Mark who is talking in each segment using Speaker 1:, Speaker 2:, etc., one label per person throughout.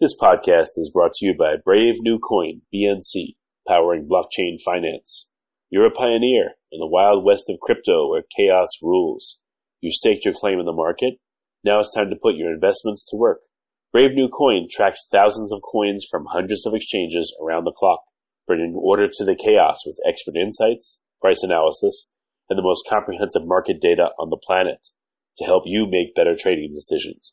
Speaker 1: This podcast is brought to you by Brave New Coin, BNC, powering blockchain finance. You're a pioneer in the wild west of crypto where chaos rules. You've staked your claim in the market. Now it's time to put your investments to work. Brave New Coin tracks thousands of coins from hundreds of exchanges around the clock, bringing order to the chaos with expert insights, price analysis, and the most comprehensive market data on the planet to help you make better trading decisions.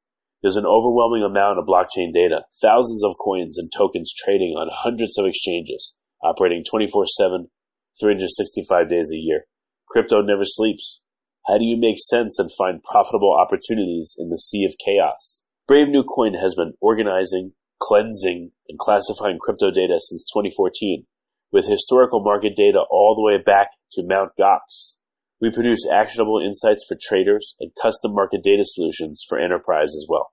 Speaker 1: There's an overwhelming amount of blockchain data, thousands of coins and tokens trading on hundreds of exchanges, operating 24-7, 365 days a year. Crypto never sleeps. How do you make sense and find profitable opportunities in the sea of chaos? Brave New Coin has been organizing, cleansing, and classifying crypto data since 2014, with historical market data all the way back to Mt. Gox. We produce actionable insights for traders and custom market data solutions for enterprise as well.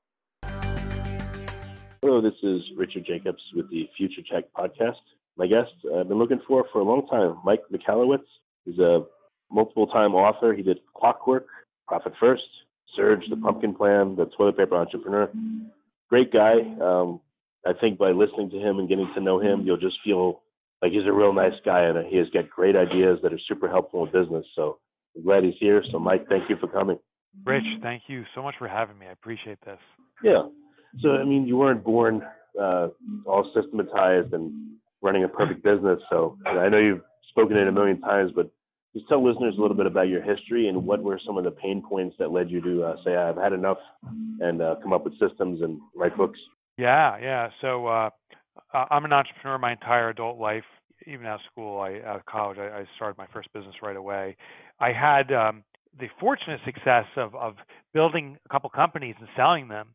Speaker 2: Hello, this is Richard Jacobs with the Future Tech Podcast. My guest I've been looking for for a long time, Mike Michalowicz. He's a multiple time author. He did Clockwork, Profit First, Surge, The Pumpkin Plan, The Toilet Paper Entrepreneur. Great guy. Um, I think by listening to him and getting to know him, you'll just feel like he's a real nice guy and he has got great ideas that are super helpful in business. So I'm glad he's here. So, Mike, thank you for coming.
Speaker 3: Rich, thank you so much for having me. I appreciate this.
Speaker 2: Yeah. So, I mean, you weren't born uh, all systematized and running a perfect business. So, I know you've spoken it a million times, but just tell listeners a little bit about your history and what were some of the pain points that led you to uh, say, I've had enough and uh, come up with systems and write books.
Speaker 3: Yeah, yeah. So, uh, I'm an entrepreneur my entire adult life even out of school, I out of college, I, I started my first business right away. I had um, the fortunate success of of building a couple companies and selling them.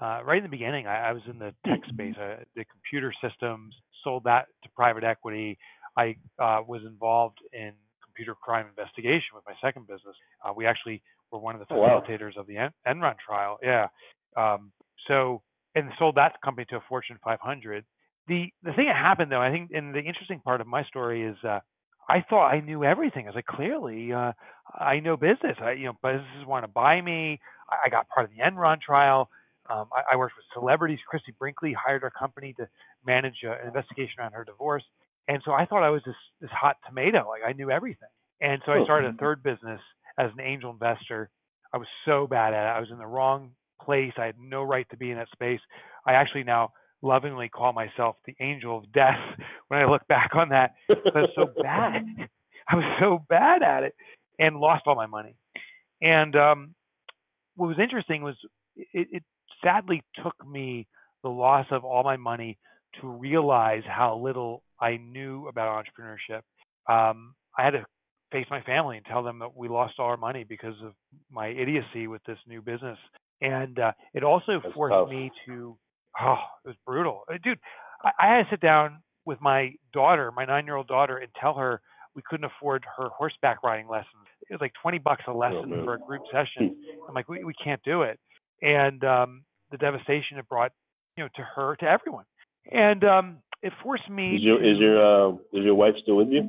Speaker 3: Uh, right in the beginning, I, I was in the tech space. I did computer systems, sold that to private equity. I uh, was involved in computer crime investigation with my second business. Uh, we actually were one of the facilitators oh, wow. of the en- Enron trial. Yeah. Um, so and sold that company to a Fortune 500 the the thing that happened though, I think, and the interesting part of my story is, uh, I thought I knew everything. I was like, clearly, uh, I know business. I, you know, businesses want to buy me. I, I got part of the Enron trial. Um, I, I worked with celebrities. Christie Brinkley hired our company to manage uh, an investigation around her divorce, and so I thought I was this this hot tomato. Like I knew everything. And so I started a third business as an angel investor. I was so bad at it. I was in the wrong place. I had no right to be in that space. I actually now lovingly call myself the angel of death when I look back on that. I was so bad. I was so bad at it and lost all my money. And um, what was interesting was it, it sadly took me the loss of all my money to realize how little I knew about entrepreneurship. Um, I had to face my family and tell them that we lost all our money because of my idiocy with this new business. And uh, it also
Speaker 2: That's
Speaker 3: forced
Speaker 2: tough.
Speaker 3: me to Oh, it was brutal, uh, dude. I, I had to sit down with my daughter, my nine-year-old daughter, and tell her we couldn't afford her horseback riding lessons. It was like twenty bucks a lesson
Speaker 2: oh,
Speaker 3: for a group session. I'm like, we we can't do it, and um, the devastation it brought, you know, to her, to everyone, and um, it forced me.
Speaker 2: Is your
Speaker 3: to,
Speaker 2: is your uh, is your wife still with you?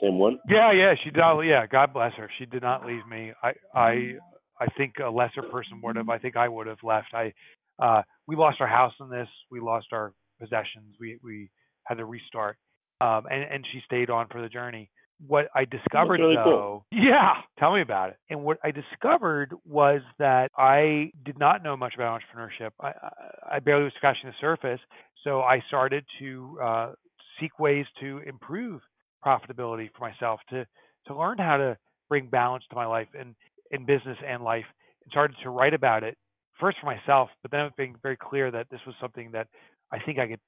Speaker 2: Same one?
Speaker 3: Yeah, yeah, she did. Yeah, God bless her. She did not leave me. I I I think a lesser person would have. I think I would have left. I uh, we lost our house in this. We lost our possessions. We we had to restart. Um, and and she stayed on for the journey. What I discovered
Speaker 2: really
Speaker 3: though,
Speaker 2: cool.
Speaker 3: yeah, tell me about it. And what I discovered was that I did not know much about entrepreneurship. I I, I barely was scratching the surface. So I started to uh, seek ways to improve profitability for myself, to to learn how to bring balance to my life and in business and life, and started to write about it first for myself, but then being very clear that this was something that I think I could,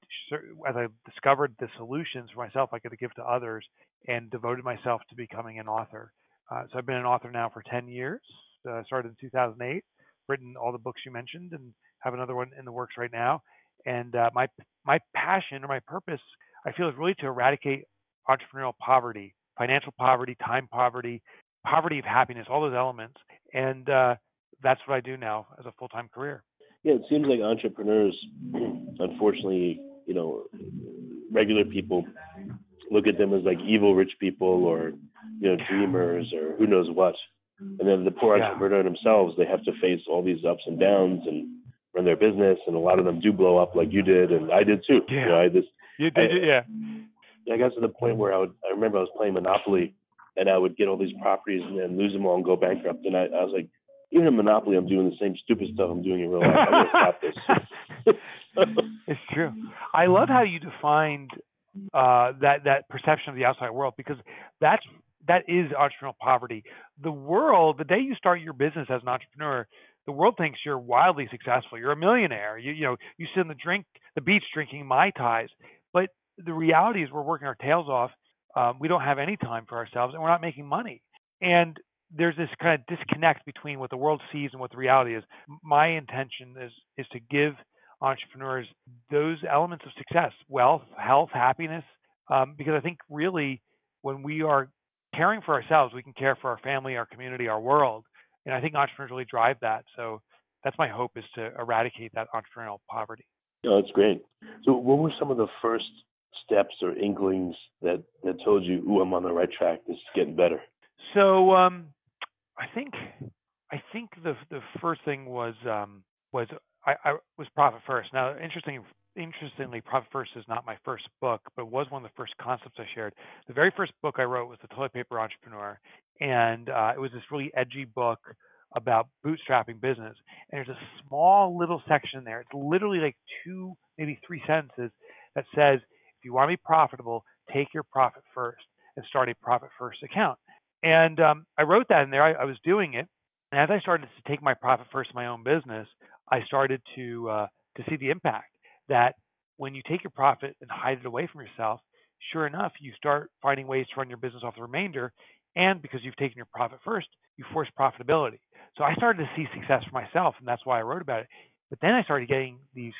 Speaker 3: as I discovered the solutions for myself, I could give to others and devoted myself to becoming an author. Uh, so I've been an author now for 10 years. Uh, started in 2008, written all the books you mentioned, and have another one in the works right now. And uh, my my passion or my purpose, I feel, is really to eradicate entrepreneurial poverty, financial poverty, time poverty, poverty of happiness, all those elements. And uh, that's what I do now as a full time career.
Speaker 2: Yeah, it seems like entrepreneurs, unfortunately, you know, regular people look at them as like evil rich people or you know dreamers or who knows what and then the poor yeah. entrepreneur themselves they have to face all these ups and downs and run their business and a lot of them do blow up like you did and i did too
Speaker 3: yeah.
Speaker 2: you know i just
Speaker 3: you did
Speaker 2: I,
Speaker 3: yeah
Speaker 2: i got to the point where i would i remember i was playing monopoly and i would get all these properties and then lose them all and go bankrupt and i, I was like even in monopoly i'm doing the same stupid stuff i'm doing in real life i gotta stop this
Speaker 3: it's true i love how you defined uh, that that perception of the outside world because that's that is entrepreneurial poverty. The world, the day you start your business as an entrepreneur, the world thinks you're wildly successful. You're a millionaire. You you know you sit on the drink the beach drinking mai tais. But the reality is we're working our tails off. Um, we don't have any time for ourselves, and we're not making money. And there's this kind of disconnect between what the world sees and what the reality is. My intention is is to give entrepreneurs those elements of success wealth health happiness um, because i think really when we are caring for ourselves we can care for our family our community our world and i think entrepreneurs really drive that. So that's my hope is to eradicate that entrepreneurial poverty.
Speaker 2: Oh that's great. So what were some of the first steps or inklings that that told you oh i'm on the right track. This is getting better?
Speaker 3: So um i think i think the the first thing was um was I, I was Profit First. Now, interesting, interestingly, Profit First is not my first book, but it was one of the first concepts I shared. The very first book I wrote was The Toilet Paper Entrepreneur, and uh, it was this really edgy book about bootstrapping business. And there's a small little section there. It's literally like two, maybe three sentences that says, if you want to be profitable, take your profit first and start a profit first account. And um, I wrote that in there. I, I was doing it. And as I started to take my profit first in my own business, I started to uh, to see the impact that when you take your profit and hide it away from yourself, sure enough, you start finding ways to run your business off the remainder. And because you've taken your profit first, you force profitability. So I started to see success for myself, and that's why I wrote about it. But then I started getting these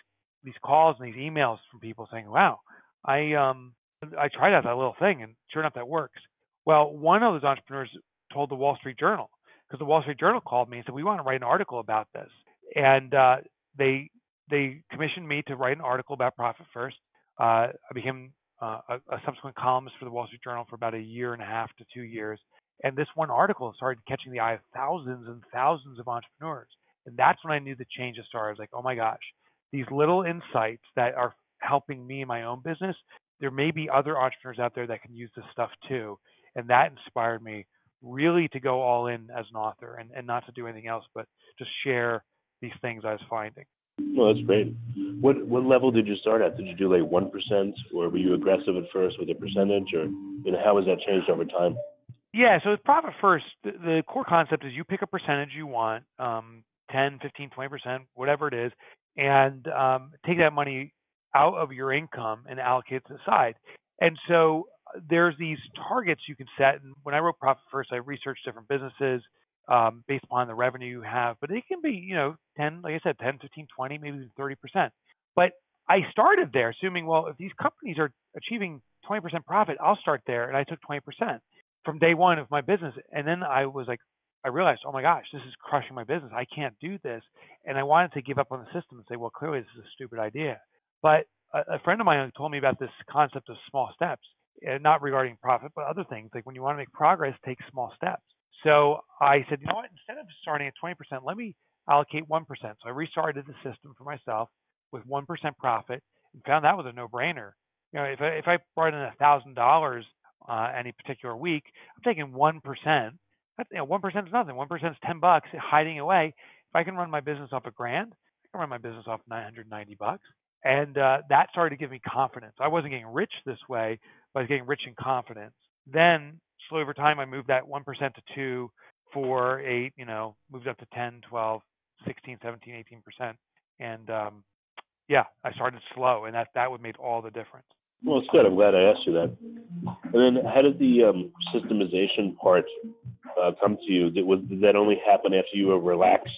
Speaker 3: these calls and these emails from people saying, "Wow, I um I tried out that little thing, and sure enough, that works." Well, one of those entrepreneurs told the Wall Street Journal because the Wall Street Journal called me and said, "We want to write an article about this." and uh, they they commissioned me to write an article about profit first. Uh, I became uh, a, a, subsequent columnist for the Wall Street Journal for about a year and a half to two years. And this one article started catching the eye of thousands and thousands of entrepreneurs. And that's when I knew the change had started. I was like, oh my gosh, these little insights that are helping me in my own business, there may be other entrepreneurs out there that can use this stuff too. And that inspired me really to go all in as an author and, and not to do anything else, but just share these things I was finding.
Speaker 2: Well, that's great. What what level did you start at? Did you do like one percent, or were you aggressive at first with a percentage, or you know how has that changed over time?
Speaker 3: Yeah, so with profit first, the, the core concept is you pick a percentage you want, um, 10, 15, 20 percent, whatever it is, and um, take that money out of your income and allocate it aside. And so there's these targets you can set. And when I wrote Profit First, I researched different businesses um, based upon the revenue you have. But it can be, you know, 10, like I said, 10, 15, 20, maybe even 30%. But I started there assuming, well, if these companies are achieving 20% profit, I'll start there. And I took 20% from day one of my business. And then I was like, I realized, oh my gosh, this is crushing my business. I can't do this. And I wanted to give up on the system and say, well, clearly this is a stupid idea. But a, a friend of mine told me about this concept of small steps, not regarding profit, but other things. Like when you want to make progress, take small steps. So I said, you know what? Instead of starting at 20%, let me allocate 1%. So I restarted the system for myself with 1% profit and found that was a no-brainer. You know, if I, if I brought in a thousand dollars uh, any particular week, I'm taking one That's, percent. You know, one percent is nothing. One percent is ten bucks hiding away. If I can run my business off a grand, I can run my business off 990 bucks, and uh, that started to give me confidence. I wasn't getting rich this way, but I was getting rich in confidence. Then slowly over time, I moved that 1% to 2, 4, 8, you know, moved up to 10, 12, 16, 17, 18%. And um, yeah, I started slow, and that, that would make all the difference.
Speaker 2: Well, it's good. I'm glad I asked you that. And then how did the um, systemization part uh, come to you? Did, was, did that only happen after you were relaxed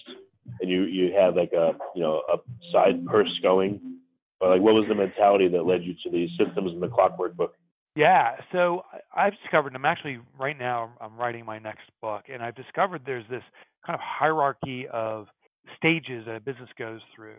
Speaker 2: and you you had like a you know a side purse going, or like what was the mentality that led you to these systems in the Clockwork book?
Speaker 3: Yeah, so I've discovered. And I'm actually right now. I'm writing my next book, and I've discovered there's this kind of hierarchy of stages that a business goes through.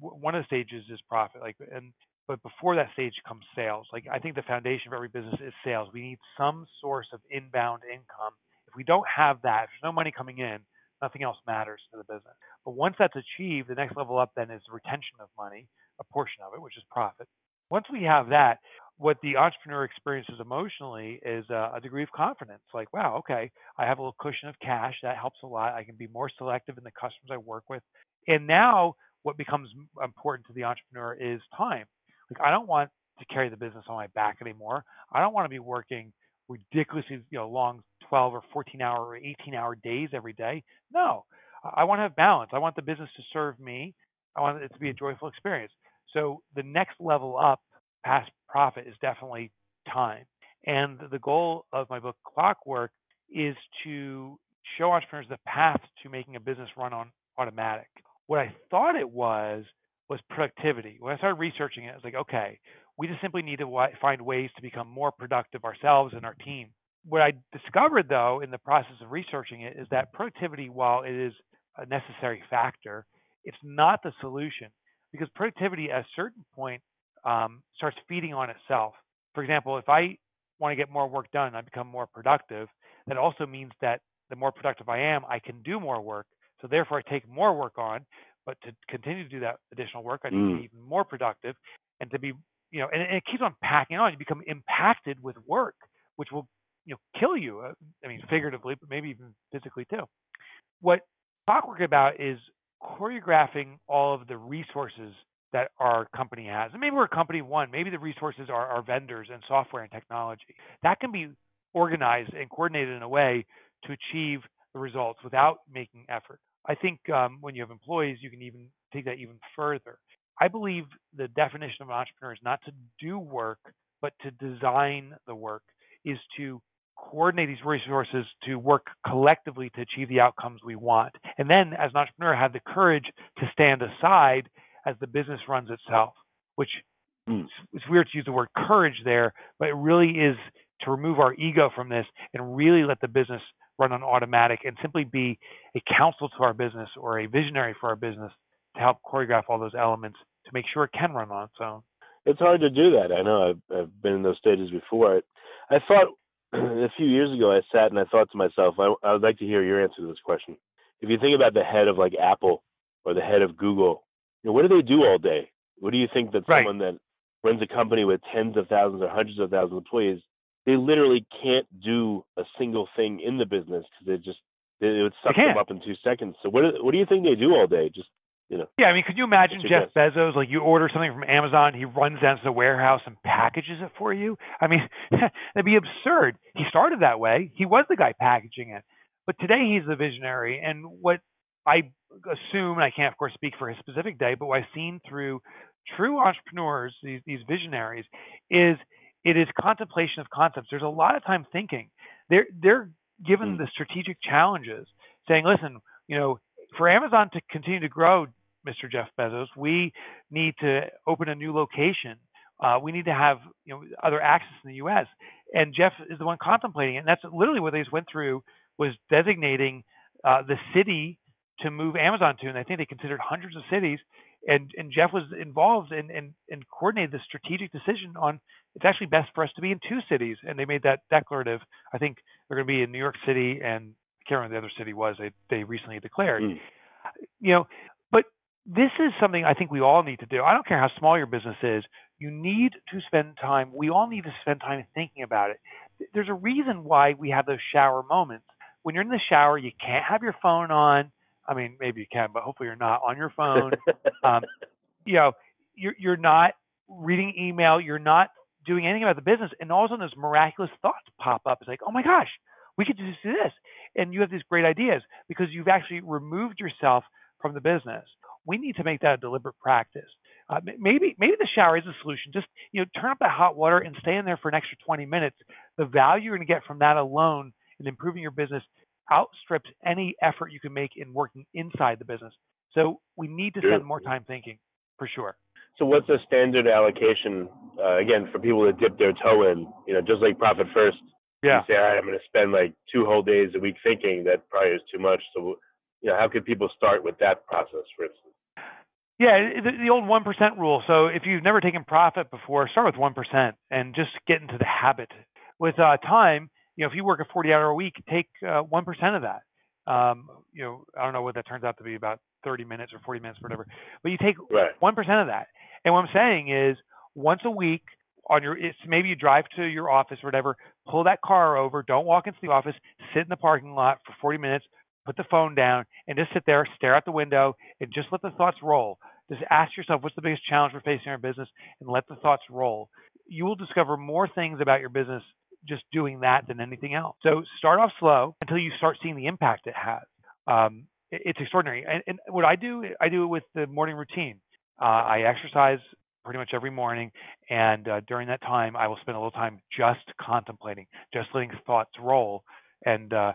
Speaker 3: One of the stages is profit, like, and but before that stage comes sales. Like I think the foundation of every business is sales. We need some source of inbound income. If we don't have that, if there's no money coming in, nothing else matters to the business. But once that's achieved, the next level up then is retention of money, a portion of it, which is profit. Once we have that, what the entrepreneur experiences emotionally is a, a, degree of confidence. Like, wow, okay, I have a little cushion of cash. That helps a lot. I can be more selective in the customers I work with. And now, what becomes important to the entrepreneur is time. Like, I don't want to carry the business on my back anymore. I don't want to be working ridiculously, you know, long 12 or 14 hour or 18 hour days every day. No, I want to have balance. I want the business to serve me. I want it to be a joyful experience. So the next level up past profit is definitely time. And the goal of my book, Clockwork, is to show entrepreneurs the path to making a business run on automatic. What I thought it was was productivity. When I started researching it, I was like, okay, we just simply need to find ways to become more productive ourselves and our team. What I discovered, though, in the process of researching it, is that productivity, while it is a necessary factor, it's not the solution because productivity at a certain point um, starts feeding on itself. For example, if I want to get more work done, I become more productive. That also means that the more productive I am, I can do more work. So therefore, I take more work on. But to continue to do that additional work, I need mm. to be even more productive, and to be, you know, and, and it keeps on packing on. You become impacted with work, which will, you know, kill you. Uh, I mean, figuratively, but maybe even physically too. What Clockwork about is choreographing all of the resources that our company has. And maybe we're company one, maybe the resources are our vendors and software and technology. That can be organized and coordinated in a way to achieve the results without making effort. I think um, when you have employees, you can even take that even further. I believe the definition of an entrepreneur is not to do work, but to design the work, is to coordinate these resources to work collectively to achieve the outcomes we want. And then, as an entrepreneur, have the courage to stand aside as the business runs itself, which mm. it's weird to use the word courage there, but it really is to remove our ego from this and really let the business run on automatic and simply be a counsel to our business or a visionary for our business to help choreograph all those elements to make sure it can run on its own.
Speaker 2: It's hard to do that. I know I've, I've been in those stages before. I, I thought a few years ago, I sat and I thought to myself, I, I would like to hear your answer to this question. If you think about the head of like Apple or the head of Google you know, what do they do all day? What do you think that right. someone that runs a company with tens of thousands or hundreds of thousands of employees, they literally can't do a single thing in the business because they just it would suck them up in two seconds. So what what do you think they do all day? Just you know.
Speaker 3: Yeah, I mean, could you imagine Jeff guess? Bezos? Like, you order something from Amazon, he runs down to the warehouse and packages it for you. I mean, that'd be absurd. He started that way. He was the guy packaging it, but today he's the visionary. And what I assume, and I can't, of course, speak for his specific day, but what I've seen through true entrepreneurs, these, these visionaries, is it is contemplation of concepts. There's a lot of time thinking. They're they're given mm. the strategic challenges, saying, listen, you know, for Amazon to continue to grow, Mr. Jeff Bezos, we need to open a new location. Uh, we need to have you know other access in the U.S. And Jeff is the one contemplating it. And that's literally what they just went through was designating uh, the city to move Amazon to, and I think they considered hundreds of cities. And and Jeff was involved and and and coordinated the strategic decision on it's actually best for us to be in two cities, and they made that declarative. I think they're going to be in New York City and I can't remember the other city was. They they recently declared. Mm. You know, this is something I think we all need to do. I don't care how small your business is. You need to spend time. We all need to spend time thinking about it. There's a reason why we have those shower moments. When you're in the shower, you can't have your phone on I mean, maybe you can, but hopefully you're not on your phone. um, you know, you're you're not reading email. You're not doing anything about the business, and all of a sudden those miraculous thoughts pop up. It's like, oh my gosh, we could just do this, and you have these great ideas because you've actually removed yourself from the business. We need to make that a deliberate practice. Uh, maybe maybe the shower is a solution. Just you know, turn up that hot water and stay in there for an extra 20 minutes. The value you're going to get from that alone in improving your business outstrips any effort you can make in working inside the business. So we need to spend more time thinking for sure.
Speaker 2: So what's a standard allocation uh, again for people to dip their toe in? You know, just like profit first.
Speaker 3: Yeah.
Speaker 2: You say, all right, I'm going to spend like two whole days a week thinking. That probably is too much. So, you know, how could people start with that process, for instance?
Speaker 3: Yeah, the, the old one percent rule. So if you've never taken profit before, start with one percent and just get into the habit. With uh, time, you know, if you work a 40-hour week, take uh, one uh, of that. Um, you know, I don't know what that turns out to be about 30 minutes or 40 minutes, or whatever. But you take one
Speaker 2: right.
Speaker 3: of that. And what I'm saying is, once a week on your, it's maybe you drive to your office or whatever, pull that car over, don't walk into the office, sit in the parking lot for 40 minutes, put the phone down, and just sit there, stare out the window, and just let the thoughts roll. Just ask yourself, what's the biggest challenge we're facing in our business, and let the thoughts roll. You will discover more things about your business just doing that than anything else. So start off slow until you start seeing the impact it has. Um, it, it's extraordinary. And, and, what I do, I do it with the morning routine. Uh, I exercise pretty much every morning, and uh, during that time, I will spend a little time just contemplating, just letting thoughts roll. And uh,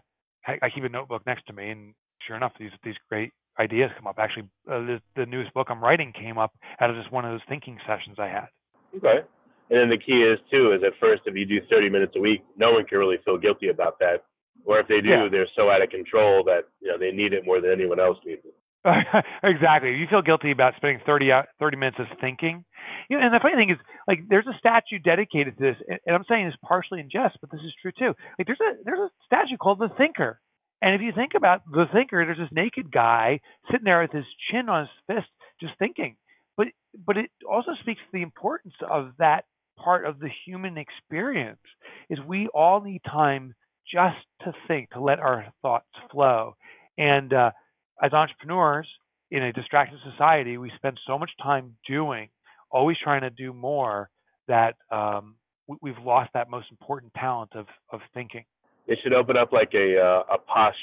Speaker 3: I, I keep a notebook next to me, and sure enough, these these great ideas come up. Actually, uh, the, the newest book I'm writing came up out of just one of those thinking sessions I had.
Speaker 2: Okay. And then the key is too is at first if you do 30 minutes a week, no one can really feel guilty about that. Or if they do,
Speaker 3: yeah.
Speaker 2: they're so out of control that you know they need it more than anyone else needs it.
Speaker 3: exactly. You feel guilty about spending 30, 30 minutes of thinking, you know, and the funny thing is, like, there's a statue dedicated to this, and I'm saying this partially in jest, but this is true too. Like, there's a there's a statue called the Thinker, and if you think about the Thinker, there's this naked guy sitting there with his chin on his fist, just thinking. But but it also speaks to the importance of that part of the human experience is we all need time just to think, to let our thoughts flow. And uh, as entrepreneurs in a distracted society, we spend so much time doing, always trying to do more, that um, we, have lost that most important talent of, of thinking.
Speaker 2: They should open up like a uh, a posh,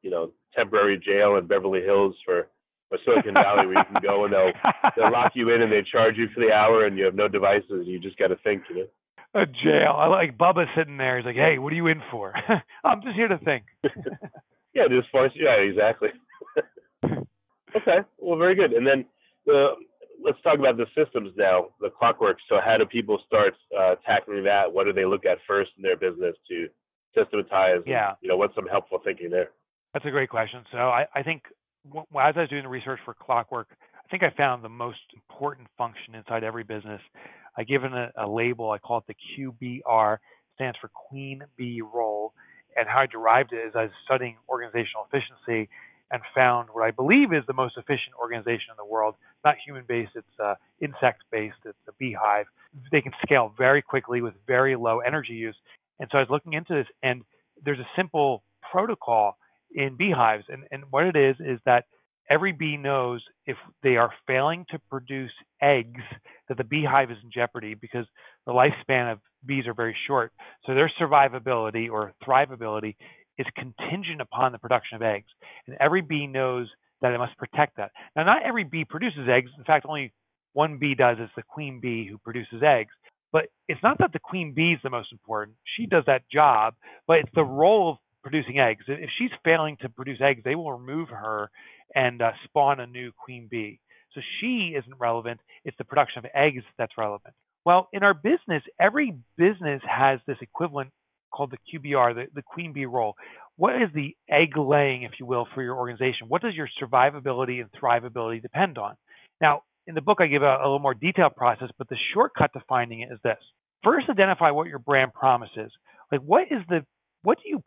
Speaker 2: you know, temporary jail in Beverly Hills for or Silicon Valley where you can go and they'll they'll lock you in and they charge you for the hour and you have no devices. And you just got to think, you know.
Speaker 3: A jail. I like Bubba sitting there. He's like, "Hey, what are you in for?" I'm just here to think.
Speaker 2: yeah, just force. Yeah, exactly. okay, well, very good. And then the let's talk about the systems now, the clockwork. So, how do people start uh, tackling that? What do they look at first in their business to systematize?
Speaker 3: Yeah.
Speaker 2: And, you know, what's some helpful thinking there?
Speaker 3: That's a great question. So, I, I think as I was doing the research for Clockwork, I think I found the most important function inside every business. I given a, a label. I call it the QBR, stands for Queen Bee Role. And how I derived it is I was studying organizational efficiency and found what I believe is the most efficient organization in the world. It's not human based, it's uh, insect based, it's a beehive. They can scale very quickly with very low energy use. And so I was looking into this, and there's a simple protocol in beehives. And, and what it is, is that every bee knows if they are failing to produce eggs, that the beehive is in jeopardy because the lifespan of bees are very short. So their survivability or thrivability is contingent upon the production of eggs. And every bee knows that it must protect that. Now, not every bee produces eggs. In fact, only one bee does. It's the queen bee who produces eggs. But it's not that the queen bee is the most important. She does that job, but it's the role of producing eggs. If she's failing to produce eggs, they will remove her and uh, spawn a new queen bee. So she isn't relevant. It's the production of eggs that's relevant. Well, in our business, every business has this equivalent called the QBR, the, the queen bee role. What is the egg laying, if you will, for your organization? What does your survivability and thrivability depend on? Now, in the book, I give a, a little more detailed process, but the shortcut to finding it is this. First, identify what your brand promise is. Like, what is the, what do you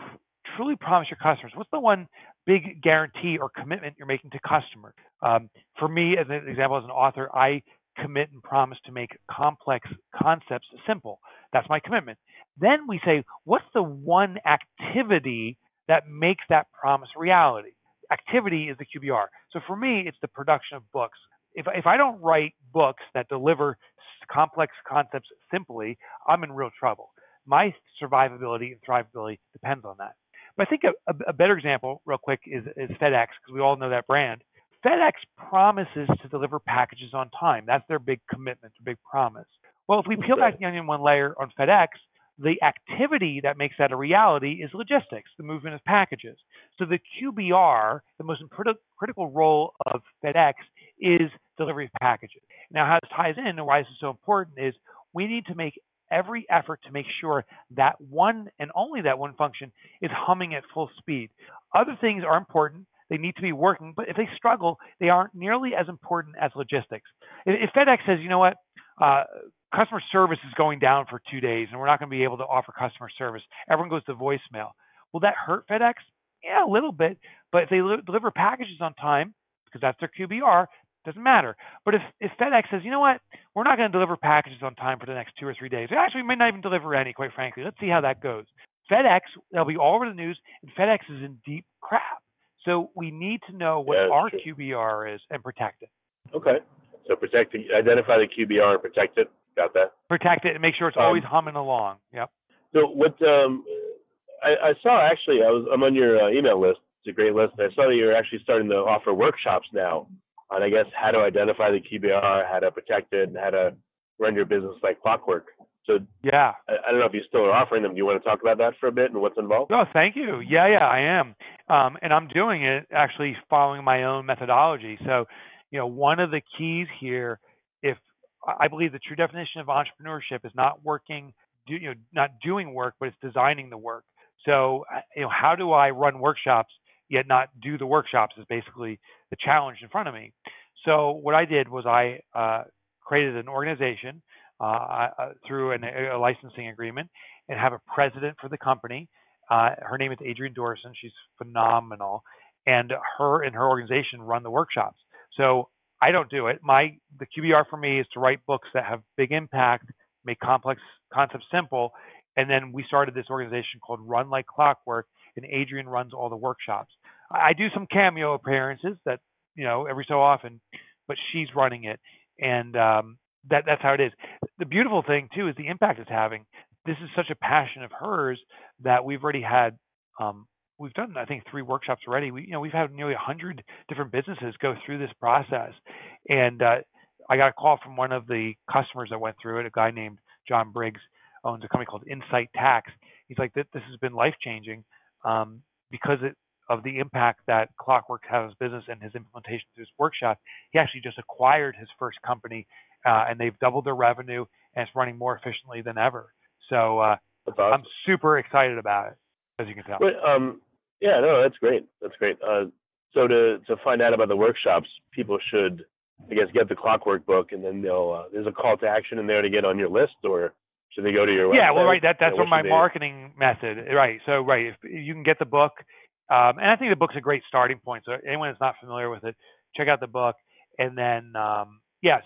Speaker 3: truly promise your customers? What's the one big guarantee or commitment you're making to customers? Um, for me, as an example, as an author, I commit and promise to make complex concepts simple. That's my commitment. Then we say, what's the one activity that makes that promise reality? Activity is the QBR. So for me, it's the production of books. If, if I don't write books that deliver complex concepts simply, I'm in real trouble. My survivability and thrivability depends on that. But I think a, a, better example, real quick, is, is FedEx because we all know that brand. FedEx promises to deliver packages on time. That's their big commitment, their big promise. Well, if we peel back the onion one layer on FedEx, The activity that makes that a reality is logistics, the movement of packages. So the QBR, the most critical role of FedEx, is delivery of packages. Now, how this ties in and why this is so important is we need to make every effort to make sure that one and only that one function is humming at full speed. Other things are important. They need to be working, but if they struggle, they aren't nearly as important as logistics. If FedEx says, you know what, uh, customer service is going down for two days and we're not going to be able to offer customer service, everyone goes to voicemail. Will that hurt FedEx? Yeah, a little bit. But if they li- deliver packages on time, because that's their QBR, doesn't matter. But if, if FedEx says, you know what, we're not going to deliver packages on time for the next two or three days, actually, we may not even deliver any, quite frankly. Let's see how that goes. FedEx, they'll be all over the news, and FedEx is in deep crap. So we need to know what
Speaker 2: Yeah,
Speaker 3: our
Speaker 2: true.
Speaker 3: QBR is and protect it.
Speaker 2: Okay. So protect the, identify the QBR and protect it. Got that.
Speaker 3: Protect it and make sure it's
Speaker 2: Um,
Speaker 3: always humming along. Yep.
Speaker 2: So what um, I, I saw actually, I was I'm on your uh, email list. It's a great list. I saw that you're actually starting to offer workshops now on I guess how to identify the QBR, how to protect it, and how to run your business like clockwork. So
Speaker 3: Yeah.
Speaker 2: I, I don't know if you still are offering them. Do you want to talk about that for a bit and what's involved?
Speaker 3: No, thank you. Yeah, yeah, I am. Um, and I'm doing it actually following my own methodology. So, you know, one of the keys here, if I believe the true definition of entrepreneurship is not working, do, you know, not doing work, but it's designing the work. So, you know, how do I run workshops yet not do the workshops is basically the challenge in front of me. So, what I did was I uh, created an organization uh, uh, through an, a licensing agreement and have a president for the company. Uh, her name is Adrienne Dorison. She's phenomenal, and her and her organization run the workshops. So I don't do it. My the QBR for me is to write books that have big impact, make complex concepts simple, and then we started this organization called Run Like Clockwork, and Adrienne runs all the workshops. I do some cameo appearances that you know every so often, but she's running it, and um, that that's how it is. The beautiful thing too is the impact it's having. This is such a passion of hers that we've already had. Um, we've done I think three workshops already. We you know we've had nearly hundred different businesses go through this process, and uh, I got a call from one of the customers that went through it. A guy named John Briggs owns a company called Insight Tax. He's like, this, has been life changing um, because it, of the impact that Clockwork has business and his implementation through his workshop. He actually just acquired his first company, uh, and they've doubled their revenue and it's running more efficiently than ever. So uh,
Speaker 2: awesome.
Speaker 3: I'm super excited about it, as you can tell.
Speaker 2: But, um, yeah, no, that's great. That's great. Uh, so to to find out about the workshops, people should, I guess, get the Clockwork book, and then they'll. Uh, there's a call to action in there to get on your list, or should they go to your website?
Speaker 3: Yeah, well, right. That that's
Speaker 2: Yeah,
Speaker 3: what my marketing method. Right. So, right. If you can get the book, um, and I think the book's a great starting point. So, anyone that's not familiar with it, check out the book, and then um, yes,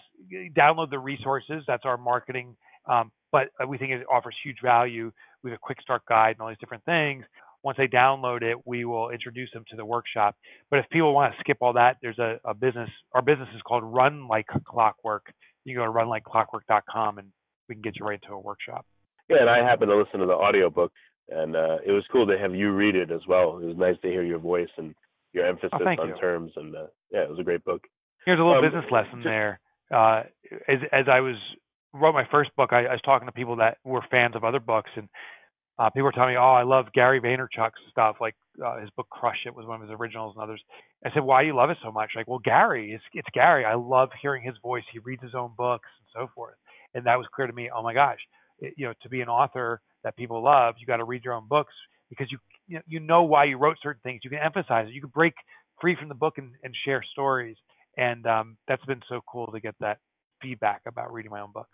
Speaker 3: download the resources. That's our marketing. Um, but uh, we think it offers huge value. We have a quick start guide and all these different things. Once they download it, we will introduce them to the workshop. But if people want to skip all that, there's a, a business. Our business is called Run Like Clockwork. You can go to runlikeclockwork.com and we can get you right into a workshop.
Speaker 2: Yeah, and I happened to listen to the audiobook, and uh, it was cool to have you read it as well. It was nice to hear your voice and your emphasis
Speaker 3: Oh,
Speaker 2: on
Speaker 3: you.
Speaker 2: terms, and uh, yeah, it was a great book.
Speaker 3: Here's a little
Speaker 2: Um,
Speaker 3: business lesson
Speaker 2: just-
Speaker 3: there. Uh, as as I was wrote my first book, I, I was talking to people that were fans of other books, and uh, people were telling me, "Oh, I love Gary Vaynerchuk's stuff. Like uh, his book Crush It was one of his originals, and others." I said, "Why do you love it so much?" Like, well, Gary, it's it's Gary. I love hearing his voice. He reads his own books and so forth, and that was clear to me. Oh my gosh, it, you know, to be an author that people love, you got to read your own books because you you know, why you wrote certain things. You can emphasize it. You can break free from the book and, and share stories. And um, that's been so cool to get that feedback about reading my own books.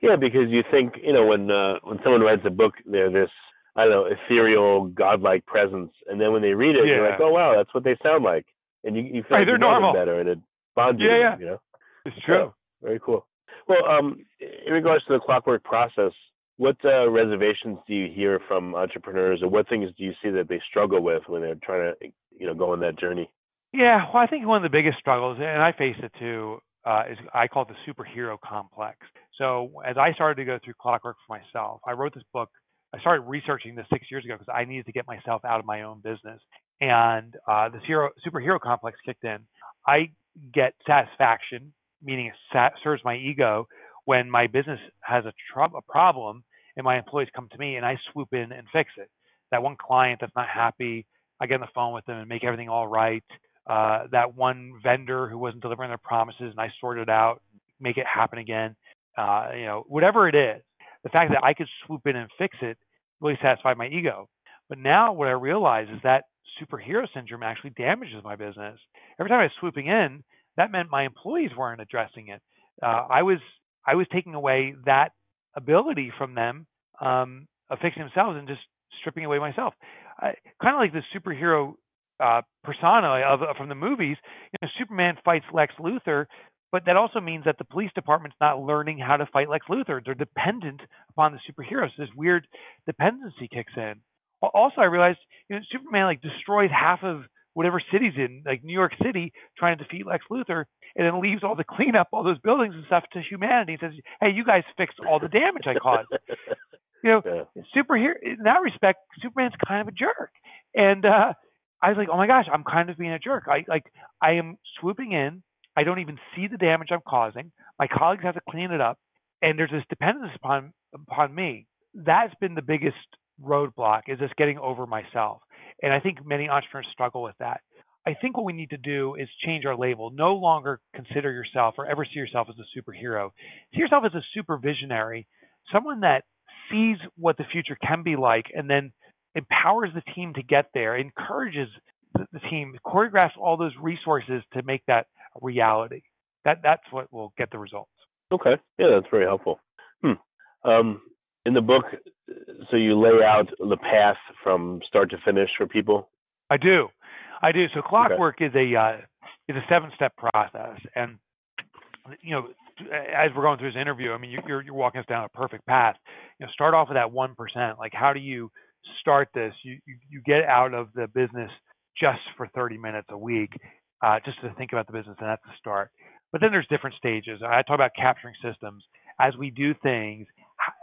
Speaker 2: Yeah, because you think you know when uh, when someone writes a book, they're this I don't know ethereal, godlike presence, and then when they read it, you're like, oh wow, that's what they sound like, and you you feel
Speaker 3: Right,
Speaker 2: like
Speaker 3: they're
Speaker 2: you
Speaker 3: normal.
Speaker 2: better, and it bonds you.
Speaker 3: Yeah,
Speaker 2: to
Speaker 3: yeah.
Speaker 2: you know.
Speaker 3: It's true.
Speaker 2: Very cool. Well, um, in regards to the clockwork process, what uh, reservations do you hear from entrepreneurs, or what things do you see that they struggle with when they're trying to, you know, go on that journey?
Speaker 3: Yeah, well, I think one of the biggest struggles, and I face it too, uh, is I call it the superhero complex. So as I started to go through Clockwork for myself, I wrote this book. I started researching this six years ago because I needed to get myself out of my own business, and uh, this hero superhero complex kicked in. I get satisfaction, meaning it sa- serves my ego, when my business has a, tr- a problem and my employees come to me and I swoop in and fix it. That one client that's not happy, I get on the phone with them and make everything all right. Uh, that one vendor who wasn't delivering their promises and I sort it out, make it happen again. Uh, you know, whatever it is, the fact that I could swoop in and fix it really satisfied my ego. But now what I realize is that superhero syndrome actually damages my business. Every time I was swooping in, that meant my employees weren't addressing it. Uh, I was I was taking away that ability from them um, of fixing themselves and just stripping away myself. kind of like the superhero uh, persona of, from the movies. You know, Superman fights Lex Luthor, but that also means that the police department's not learning how to fight Lex Luthor. They're dependent upon the superheroes. So this weird dependency kicks in. Also, I realized you know Superman like destroys half of whatever city's in, like New York City, trying to defeat Lex Luthor, and then leaves all the cleanup, all those buildings and stuff to humanity. He says, "Hey, you guys fixed all the damage I caused." you know, yeah. superhero in that respect, Superman's kind of a jerk, and uh, I was like, "Oh my gosh, I'm kind of being a jerk." I like I am swooping in. I don't even see the damage I'm causing. My colleagues have to clean it up, and there's this dependence upon upon me. That's been the biggest roadblock is just getting over myself. And I think many entrepreneurs struggle with that. I think what we need to do is change our label. No longer consider yourself or ever see yourself as a superhero. See yourself as a super visionary, someone that sees what the future can be like and then empowers the team to get there, encourages the, team, choreographs all those resources to make that a reality. That that's what will get the results.
Speaker 2: Okay. Yeah, that's very helpful. Hmm. Um, in the book, so you lay out the path from start to finish for people.
Speaker 3: I do, I do. So clockwork okay. is a uh, is a seven step process, and you know, as we're going through this interview, I mean, you're you're walking us down a perfect path. You know, start off with that one percent. Like, how do you start this? You, you you get out of the business just for 30 minutes a week, uh, just to think about the business, and that's the start. But then there's different stages. I talk about capturing systems as we do things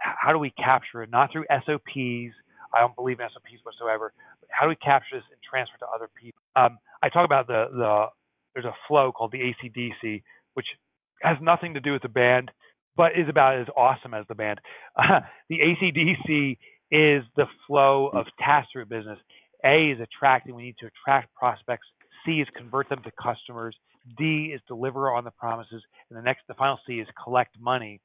Speaker 3: how do we capture it? Not through SOPs. I don't believe in SOPs whatsoever. But how do we capture this and transfer to other people? Um, I talk about the the there's a flow called the ACDC, which has nothing to do with the band, but is about as awesome as the band. Uh, the ACDC is the flow of task through business. A is attracting. We need to attract prospects. C is convert them to customers. D is deliver on the promises, and the next, the final C is collect money.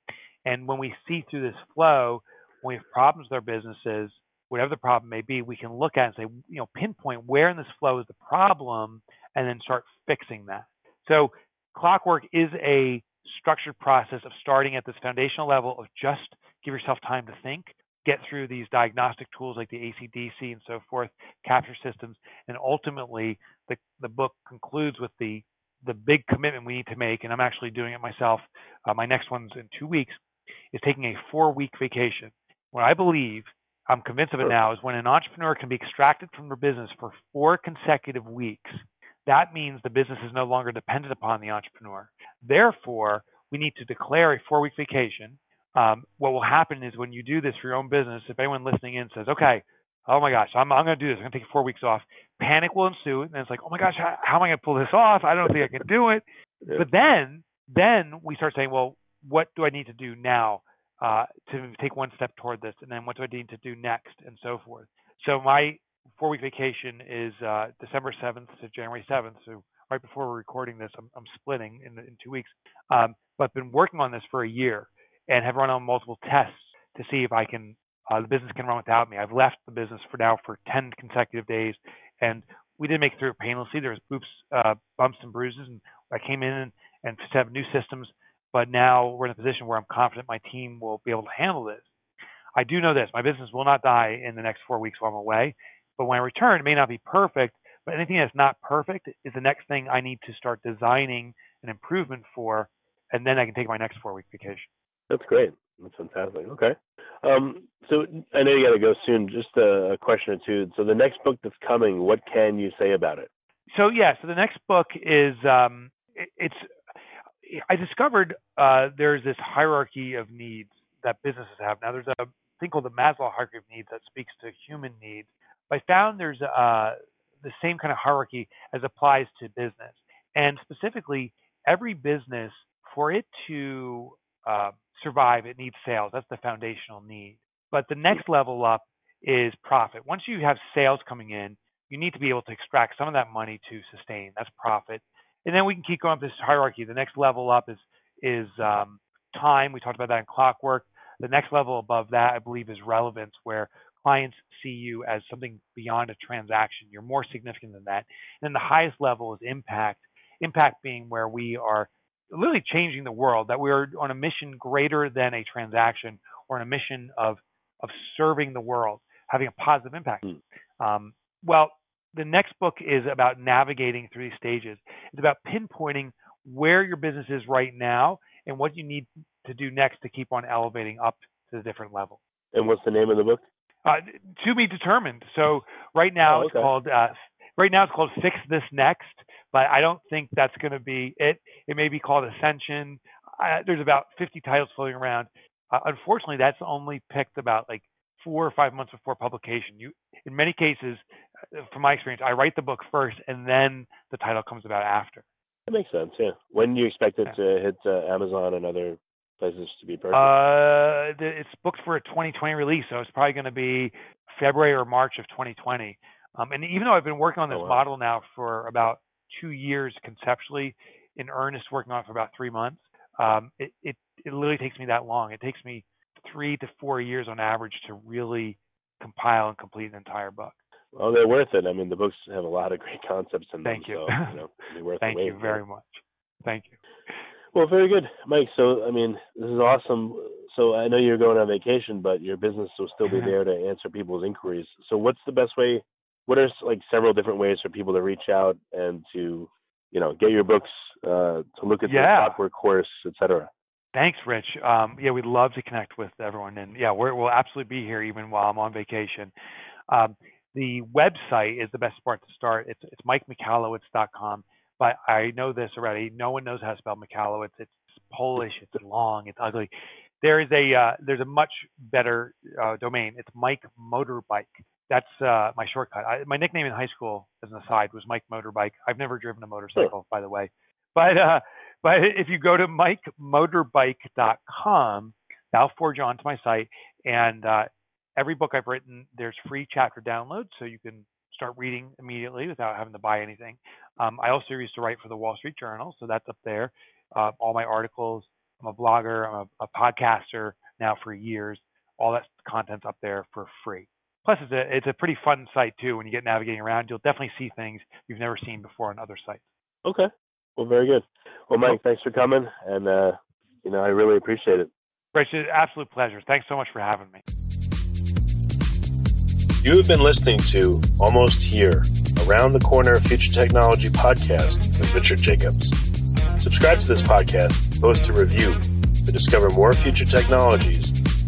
Speaker 3: And when we see through this flow, when we have problems with our businesses, whatever the problem may be, we can look at and say, you know, pinpoint where in this flow is the problem and then start fixing that. So clockwork is a structured process of starting at this foundational level of just give yourself time to think, get through these diagnostic tools like the ACDC and so forth, capture systems, and ultimately the, the book concludes with the the big commitment we need to make, and I'm actually doing it myself. Uh, my next one's in two weeks is taking a four week vacation. What I believe, I'm convinced of it now, is when an entrepreneur can be extracted from their business for four consecutive weeks, that means the business is no longer dependent upon the entrepreneur. Therefore, we need to declare a four week vacation. Um, what will happen is when you do this for your own business, if anyone listening in says, okay, oh my gosh, I'm, I'm going to do this, I'm going to take four weeks off, panic will ensue. And it's like, oh my gosh, how, how am I going to pull this off? I don't think I can do it. Yeah. But then, then we start saying, well, what do I need to do now uh, to take one step toward this, and then what do I need to do next, and so forth. So my four week vacation is uh, December 7th to January 7th. So right before we're recording this, I'm, I'm splitting in, in two weeks. Um, but I've been working on this for a year and have run on multiple tests to see if I can uh, the business can run without me. I've left the business for now for 10 consecutive days, and we did make it through painlessly. There was boops, uh, bumps and bruises, and I came in and, and set up new systems but now we're in a position where I'm confident my team will be able to handle this. I do know this my business will not die in the next four weeks while I'm away, but when I return, it may not be perfect, but anything that's not perfect is the next thing I need to start designing an improvement for, and then I can take my next four week vacation.
Speaker 2: That's great. That's fantastic. Okay. Um, so I know you got to go soon. Just a, question or two. So the next book that's coming, what can you say about it?
Speaker 3: So yeah, so the next book is um, it, it's I discovered uh, there's this hierarchy of needs that businesses have. Now, there's a thing called the Maslow hierarchy of needs that speaks to human needs. But I found there's uh, the same kind of hierarchy as applies to business. And specifically, every business, for it to uh, survive, it needs sales. That's the foundational need. But the next level up is profit. Once you have sales coming in, you need to be able to extract some of that money to sustain. That's profit. And then we can keep going up this hierarchy. The next level up is is um, time. We talked about that in clockwork. The next level above that, I believe, is relevance, where clients see you as something beyond a transaction. You're more significant than that. And then the highest level is impact. Impact being where we are literally changing the world, that we're on a mission greater than a transaction or on a mission of of serving the world, having a positive impact. Mm. Um, well, the next book is about navigating through these stages. It's about pinpointing where your business is right now and what you need to do next to keep on elevating up to the different level.
Speaker 2: And what's the name of the book?
Speaker 3: Uh, to be determined. So right now oh, okay. it's called uh, right now it's called Fix This Next, but I don't think that's going to be it. It may be called Ascension. Uh, there's about 50 titles floating around. Uh, unfortunately, that's only picked about like four or five months before publication. You, in many cases, uh, from my experience, I write the book first, and then the title comes about after.
Speaker 2: That makes sense. Yeah. When do you expect it yeah. to hit uh, Amazon and other places to be purchased?
Speaker 3: Uh, it's booked for a 2020 release, so it's probably going to be February or March of 2020. Um, and even though I've been working on this oh, wow. model now for about two years conceptually, in earnest working on it for about three months, um, it, it it literally takes me that long. It takes me three to four years on average to really compile and complete an entire book.
Speaker 2: Well, they're worth it. I mean, the books have a lot of great concepts in
Speaker 3: Thank
Speaker 2: them.
Speaker 3: You.
Speaker 2: So, you know, worth
Speaker 3: Thank you very much. Thank you.
Speaker 2: Well, very good, Mike. So, I mean, this is awesome. So, I know you're going on vacation, but your business will still be there to answer people's inquiries. So, what's the best way? What are like several different ways for people to reach out and to, you know, get your books, uh, to look at
Speaker 3: yeah.
Speaker 2: the software course, etc?
Speaker 3: Thanks, Rich. Um, yeah, we'd love to connect with everyone, and yeah, we will absolutely be here even while I'm on vacation. Um, the website is the best part to start. It's it's mikemichalowicz.com, but I know this already. No one knows how to spell Michalowicz. It's Polish. It's long. It's ugly. There is a uh, there's a much better uh, domain. It's Mike Motorbike. That's uh, my shortcut. I, my nickname in high school, as an aside, was Mike Motorbike. I've never driven a motorcycle, by the way, but uh, but if you go to mikemotorbike.com, that'll you onto my site. And uh, every book I've written, there's free chapter downloads, so you can start reading immediately without having to buy anything. Um, I also used to write for the Wall Street Journal, so that's up there. Uh, all my articles. I'm a blogger. I'm a, a, podcaster now for years. All that content's up there for free. Plus, it's a it's a pretty fun site too. When you get navigating around, you'll definitely see things you've never seen before on other sites.
Speaker 2: Okay, well, very good. Well, Mike, thanks for coming, and uh, you know I really appreciate it.
Speaker 3: Rich, it's absolute pleasure. Thanks so much for having me.
Speaker 4: You have been listening to Almost Here, Around the Corner Future Technology podcast with Richard Jacobs. Subscribe to this podcast, post a review to discover more future technologies